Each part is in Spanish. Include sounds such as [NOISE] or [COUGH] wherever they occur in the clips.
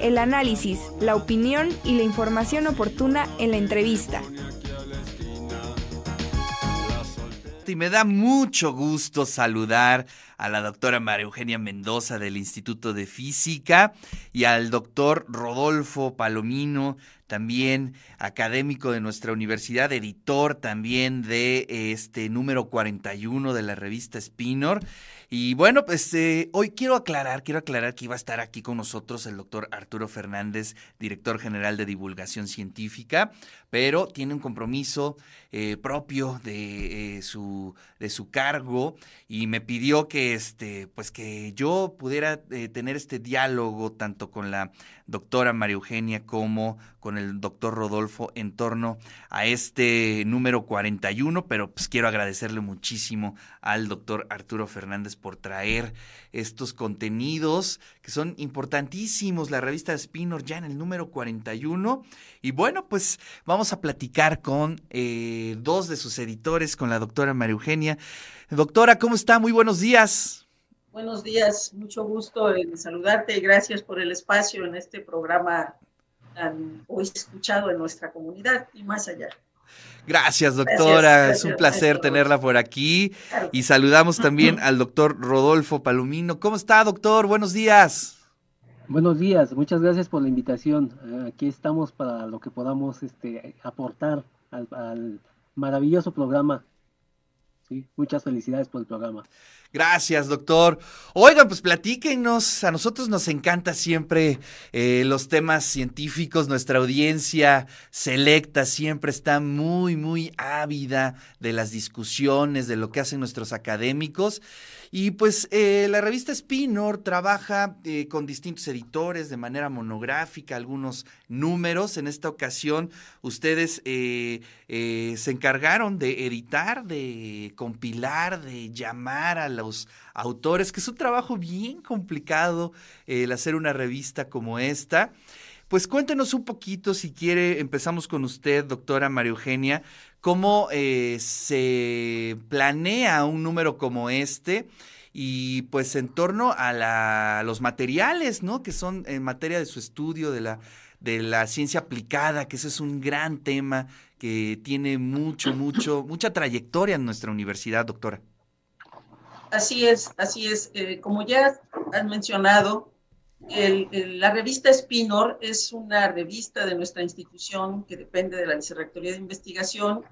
el análisis, la opinión y la información oportuna en la entrevista. Y me da mucho gusto saludar a la doctora María Eugenia Mendoza del Instituto de Física y al doctor Rodolfo Palomino, también académico de nuestra universidad, editor también de este número 41 de la revista Spinor. Y bueno, pues eh, hoy quiero aclarar, quiero aclarar que iba a estar aquí con nosotros el doctor Arturo Fernández, director general de divulgación científica, pero tiene un compromiso eh, propio de, eh, su, de su cargo y me pidió que, este, pues que yo pudiera tener este diálogo tanto con la doctora María Eugenia como con el doctor Rodolfo en torno a este número 41, pero pues quiero agradecerle muchísimo al doctor Arturo Fernández por traer estos contenidos que son importantísimos, la revista Spinor ya en el número 41. Y bueno, pues vamos a platicar con eh, dos de sus editores, con la doctora María Eugenia. Doctora, ¿cómo está? Muy buenos días. Buenos días, mucho gusto en saludarte y gracias por el espacio en este programa tan hoy escuchado en nuestra comunidad y más allá. Gracias, doctora. es un placer tenerla por aquí. Y saludamos también [CLEARS THROAT] al doctor Rodolfo Palomino. ¿Cómo está, doctor? Buenos días. Buenos días, muchas gracias por la invitación. Eh, aquí estamos para lo que podamos este, aportar al, al maravilloso programa. Sí, muchas felicidades por el programa. Gracias, doctor. Oigan, pues platíquenos. A nosotros nos encanta siempre eh, los temas científicos. Nuestra audiencia selecta siempre está muy, muy ávida de las discusiones, de lo que hacen nuestros académicos. Y pues eh, la revista Spinor trabaja eh, con distintos editores de manera monográfica, algunos números. En esta ocasión, ustedes se encargaron de editar, de compilar, de llamar a autores, que es un trabajo bien complicado el hacer una revista como esta. Pues cuéntenos un poquito, si quiere, empezamos con usted, doctora María Eugenia, cómo eh, se planea un número como este y pues en torno a los materiales, ¿no? Que son en materia de su estudio de la, de la ciencia aplicada, que ese es un gran tema que tiene mucho, mucho, mucha trayectoria en nuestra universidad, doctora. Así es, así es. Eh, como ya has mencionado, la revista Spinor es una revista de nuestra institución que depende de la Vicerrectoría de Investigación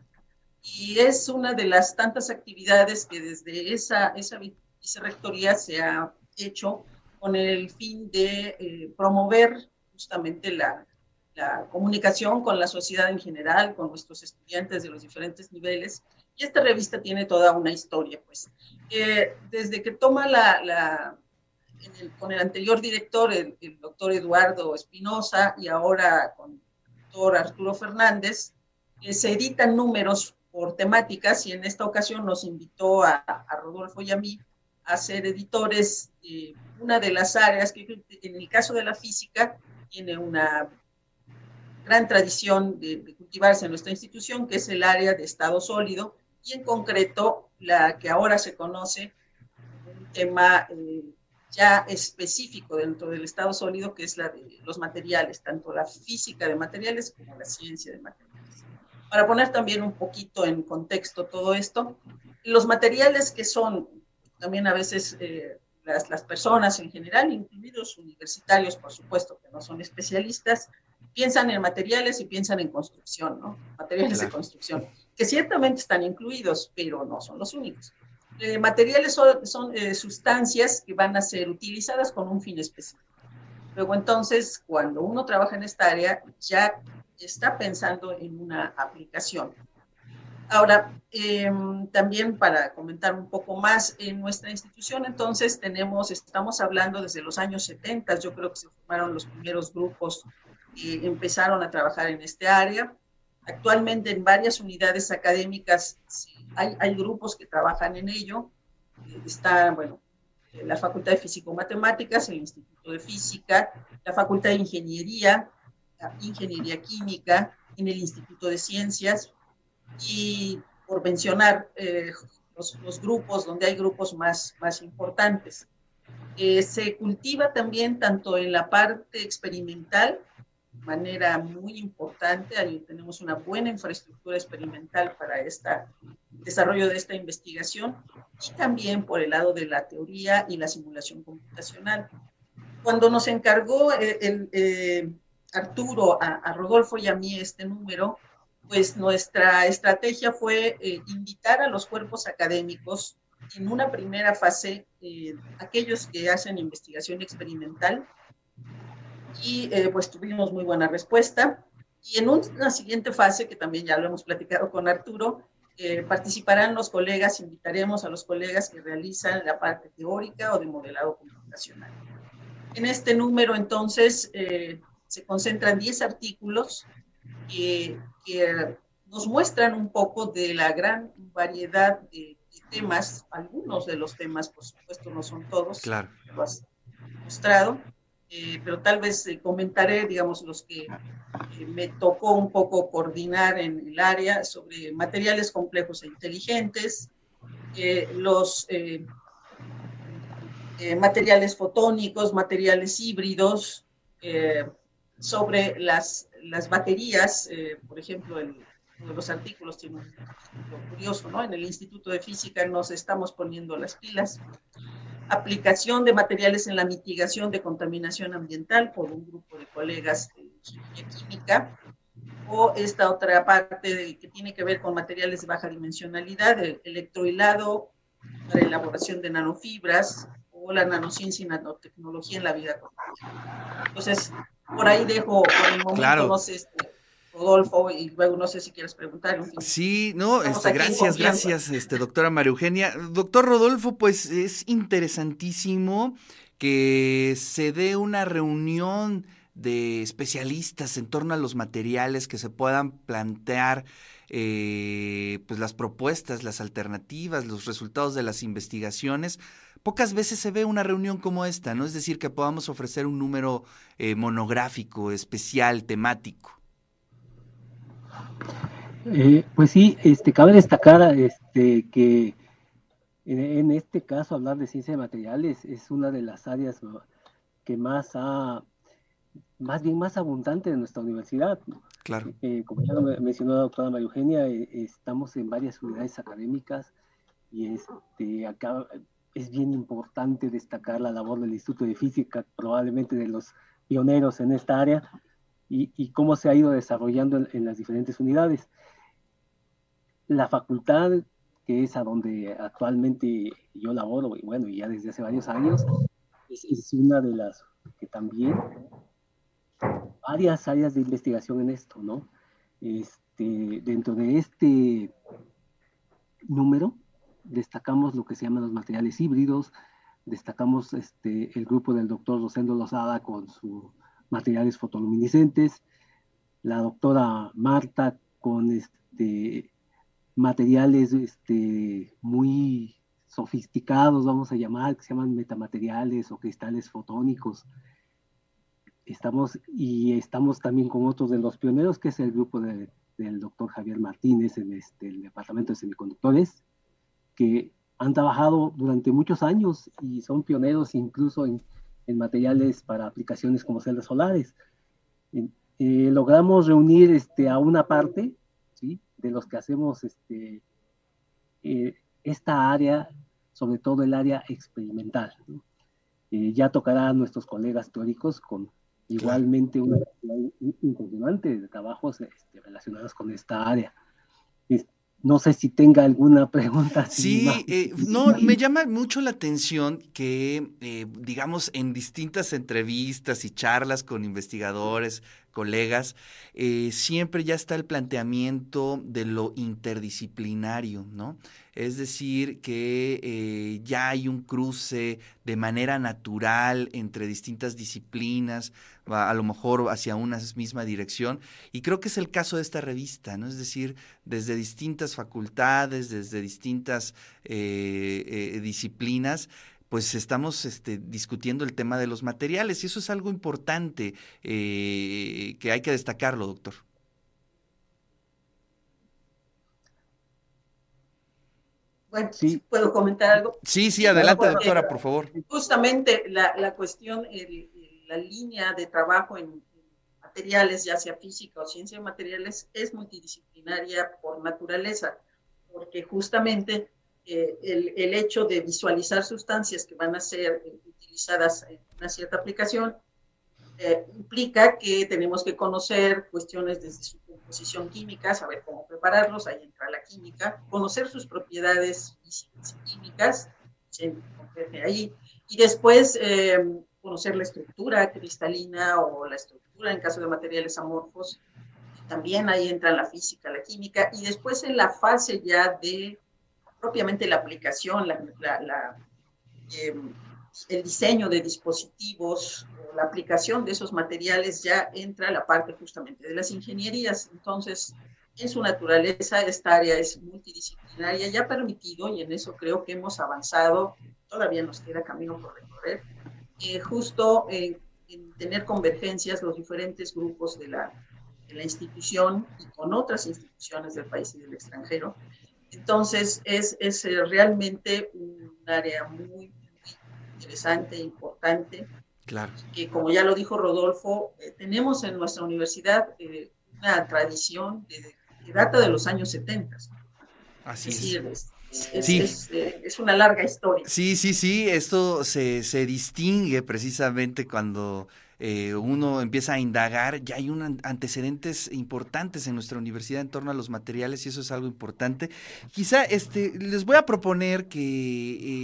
y es una de las tantas actividades que desde esa, esa vicerrectoría se ha hecho con el fin de eh, promover justamente la, la, comunicación con la sociedad en general, con nuestros estudiantes de los diferentes niveles. Y esta revista tiene toda una historia, pues. Desde que toma la, con el anterior director, el, doctor Eduardo Espinosa, y ahora con el doctor Arturo Fernández, eh, se editan números por temáticas y en esta ocasión nos invitó a, Rodolfo y a mí a ser editores de una de las áreas que en el caso de la física tiene una gran tradición de, cultivarse en nuestra institución, que es el área de estado sólido y en concreto la que ahora se conoce un tema eh, ya específico dentro del estado sólido, que es la de los materiales, tanto la física de materiales como la ciencia de materiales. Para poner también un poquito en contexto todo esto, los materiales que son también a veces eh, las, las, personas en general, incluidos universitarios, por supuesto, que no son especialistas, piensan en materiales y piensan en construcción, ¿no? Materiales de construcción, que ciertamente están incluidos, pero no son los únicos. Eh, materiales son, eh, sustancias que van a ser utilizadas con un fin específico. Luego entonces, cuando uno trabaja en esta área, ya está pensando en una aplicación. Ahora, em, también para comentar un poco más, en nuestra institución entonces tenemos, estamos hablando desde los años 70, yo creo que se formaron los primeros grupos y empezaron a trabajar en este área. Actualmente en varias unidades académicas hay, grupos que trabajan en ello. Está, bueno, la Facultad de Físico-Matemáticas, el Instituto de Física, la Facultad de Ingeniería, la Ingeniería Química, en el Instituto de Ciencias y por mencionar eh, los, grupos donde hay grupos más, más importantes. Eh, se cultiva también tanto en la parte experimental, manera muy importante, ahí tenemos una buena infraestructura experimental para el desarrollo de esta investigación, y también por el lado de la teoría y la simulación computacional. Cuando nos encargó eh, el, eh, Arturo, a, Rodolfo y a mí este número, pues nuestra estrategia fue invitar a los cuerpos académicos en una primera fase eh, aquellos que hacen investigación experimental y eh, pues tuvimos muy buena respuesta. Y en una siguiente fase, que también ya lo hemos platicado con Arturo, eh, participarán los colegas, invitaremos a los colegas que realizan la parte teórica o de modelado computacional. En este número, entonces, se concentran 10 artículos que, que nos muestran un poco de la gran variedad de temas, algunos de los temas, por supuesto, no son todos, claro. lo has mostrado, eh, pero tal vez eh, comentaré, digamos, los que eh, me tocó un poco coordinar en el área sobre materiales complejos e inteligentes, los materiales fotónicos, materiales híbridos, sobre las, las baterías, por ejemplo, el de los artículos tiene un curioso, ¿no? En el Instituto de Física nos estamos poniendo las pilas. Aplicación de materiales en la mitigación de contaminación ambiental por un grupo de colegas de ingeniería química. O esta otra parte que tiene que ver con materiales de baja dimensionalidad, el electrohilado para elaboración de nanofibras o la nanociencia y nanotecnología en la vida cotidiana. Entonces, por ahí dejo por el momento, claro. no sé, este, Rodolfo, y luego no sé si quieres preguntar. Sí, no, este, gracias, gracias, este, doctora María Eugenia. Doctor Rodolfo, pues es interesantísimo que se dé una reunión de especialistas en torno a los materiales que se puedan plantear eh, pues las propuestas, las alternativas, los resultados de las investigaciones. Pocas veces se ve una reunión como esta, ¿no? Es decir, que podamos ofrecer un número eh, monográfico, especial, temático. Eh, pues sí, este, cabe destacar este, que en, este caso hablar de ciencia de materiales es una de las áreas que más ha, más bien más abundante de nuestra universidad. Claro. Eh, como ya lo mencionó la doctora María Eugenia, eh, estamos en varias unidades académicas y este, acá es bien importante destacar la labor del Instituto de Física, probablemente de los pioneros en esta área, y, cómo se ha ido desarrollando en, las diferentes unidades. La facultad, que es a donde actualmente yo laboro, y bueno, ya desde hace varios años, es, una de las que también varias áreas de investigación en esto, ¿no? Este, dentro de este número destacamos lo que se llaman los materiales híbridos, destacamos este, el grupo del doctor Rosendo Lozada con su materiales fotoluminiscentes, la doctora Marta con este, materiales este, muy sofisticados, vamos a llamar, que se llaman metamateriales o cristales fotónicos. Estamos, y estamos también con otros de los pioneros, que es el grupo del doctor Javier Martínez en este, el Departamento de Semiconductores, que han trabajado durante muchos años y son pioneros incluso en en materiales para aplicaciones como celdas solares. Eh, logramos reunir este, a una parte ¿sí? de los que hacemos este, eh, esta área, sobre todo el área experimental. Eh, ya tocará a nuestros colegas teóricos con igualmente una impresionante de trabajos este, relacionados con esta área. No sé si tenga alguna [LAUGHS] pregunta. Sí, eh, no, me llama mucho la atención que, eh, digamos, en distintas entrevistas y charlas con investigadores, colegas, eh, siempre ya está el planteamiento de lo interdisciplinario, ¿no? Es decir, que eh, ya hay un cruce de manera natural entre distintas disciplinas, a lo mejor hacia una misma dirección, y creo que es el caso de esta revista, ¿no? Es decir, desde distintas facultades, desde distintas eh, disciplinas, pues estamos este, discutiendo el tema de los materiales y eso es algo importante eh, que hay que destacarlo, doctor. Bueno, sí. ¿puedo comentar algo? Sí, sí, adelante, doctora, por favor. Justamente la, la cuestión, la línea de trabajo en, materiales, ya sea física o ciencia de materiales, es multidisciplinaria por naturaleza, porque justamente eh, el, el, hecho de visualizar sustancias que van a ser utilizadas en una cierta aplicación eh, implica que tenemos que conocer cuestiones desde su composición química, saber cómo prepararlos, ahí entra la química, conocer sus propiedades físicas y químicas, se ahí, y después eh, conocer la estructura cristalina o la estructura en caso de materiales amorfos, también ahí entra la física, la química, y después en la fase ya de propiamente la aplicación, la, la, em, el diseño de dispositivos, la aplicación de esos materiales ya entra la parte justamente de las ingenierías. Entonces, en su naturaleza, esta área es multidisciplinaria, ya permitido, y en eso creo que hemos avanzado, todavía nos queda camino por recorrer, eh, justo en tener convergencias los diferentes grupos de la, de la institución y con otras instituciones del país y del extranjero. Entonces, es, es eh, realmente un área muy interesante, importante. Claro. Que como ya lo dijo Rodolfo, eh, tenemos en nuestra universidad eh, una tradición de, que data de los años 70. Así es. Es, sí. Eh, es, una larga historia. Sí, sí, sí, esto se, se distingue precisamente cuando eh, uno empieza a indagar, ya hay un antecedentes importantes en nuestra universidad en torno a los materiales y eso es algo importante. Quizá este, les voy a proponer que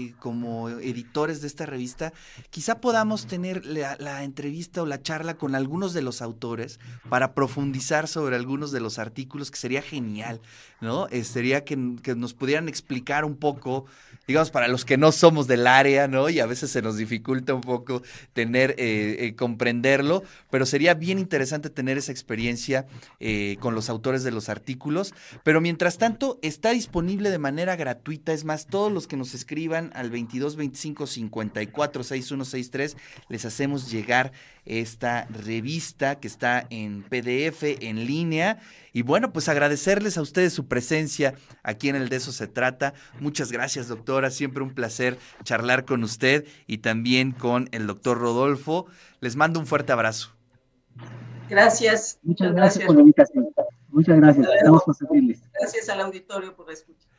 eh, como editores de esta revista, quizá podamos tener la, entrevista o la charla con algunos de los autores para profundizar sobre algunos de los artículos, que sería genial, ¿no? Eh, sería que, que nos pudieran explicar un poco digamos, para los que no somos del área, ¿no? Y a veces se nos dificulta un poco tener, eh, eh, comprenderlo, pero sería bien interesante tener esa experiencia eh, con los autores de los artículos. Pero mientras tanto, está disponible de manera gratuita. Es más, todos los que nos escriban al 22 25 54 6163, les hacemos llegar esta revista que está en PDF en línea. Y bueno, pues agradecerles a ustedes su presencia aquí en el De eso se trata. Muchas gracias, doctora. Siempre un placer charlar con usted y también con el doctor Rodolfo. Les mando un fuerte abrazo. Gracias. Muchas gracias, por la invitación. Muchas gracias. Estamos Gracias al auditorio por la escucha.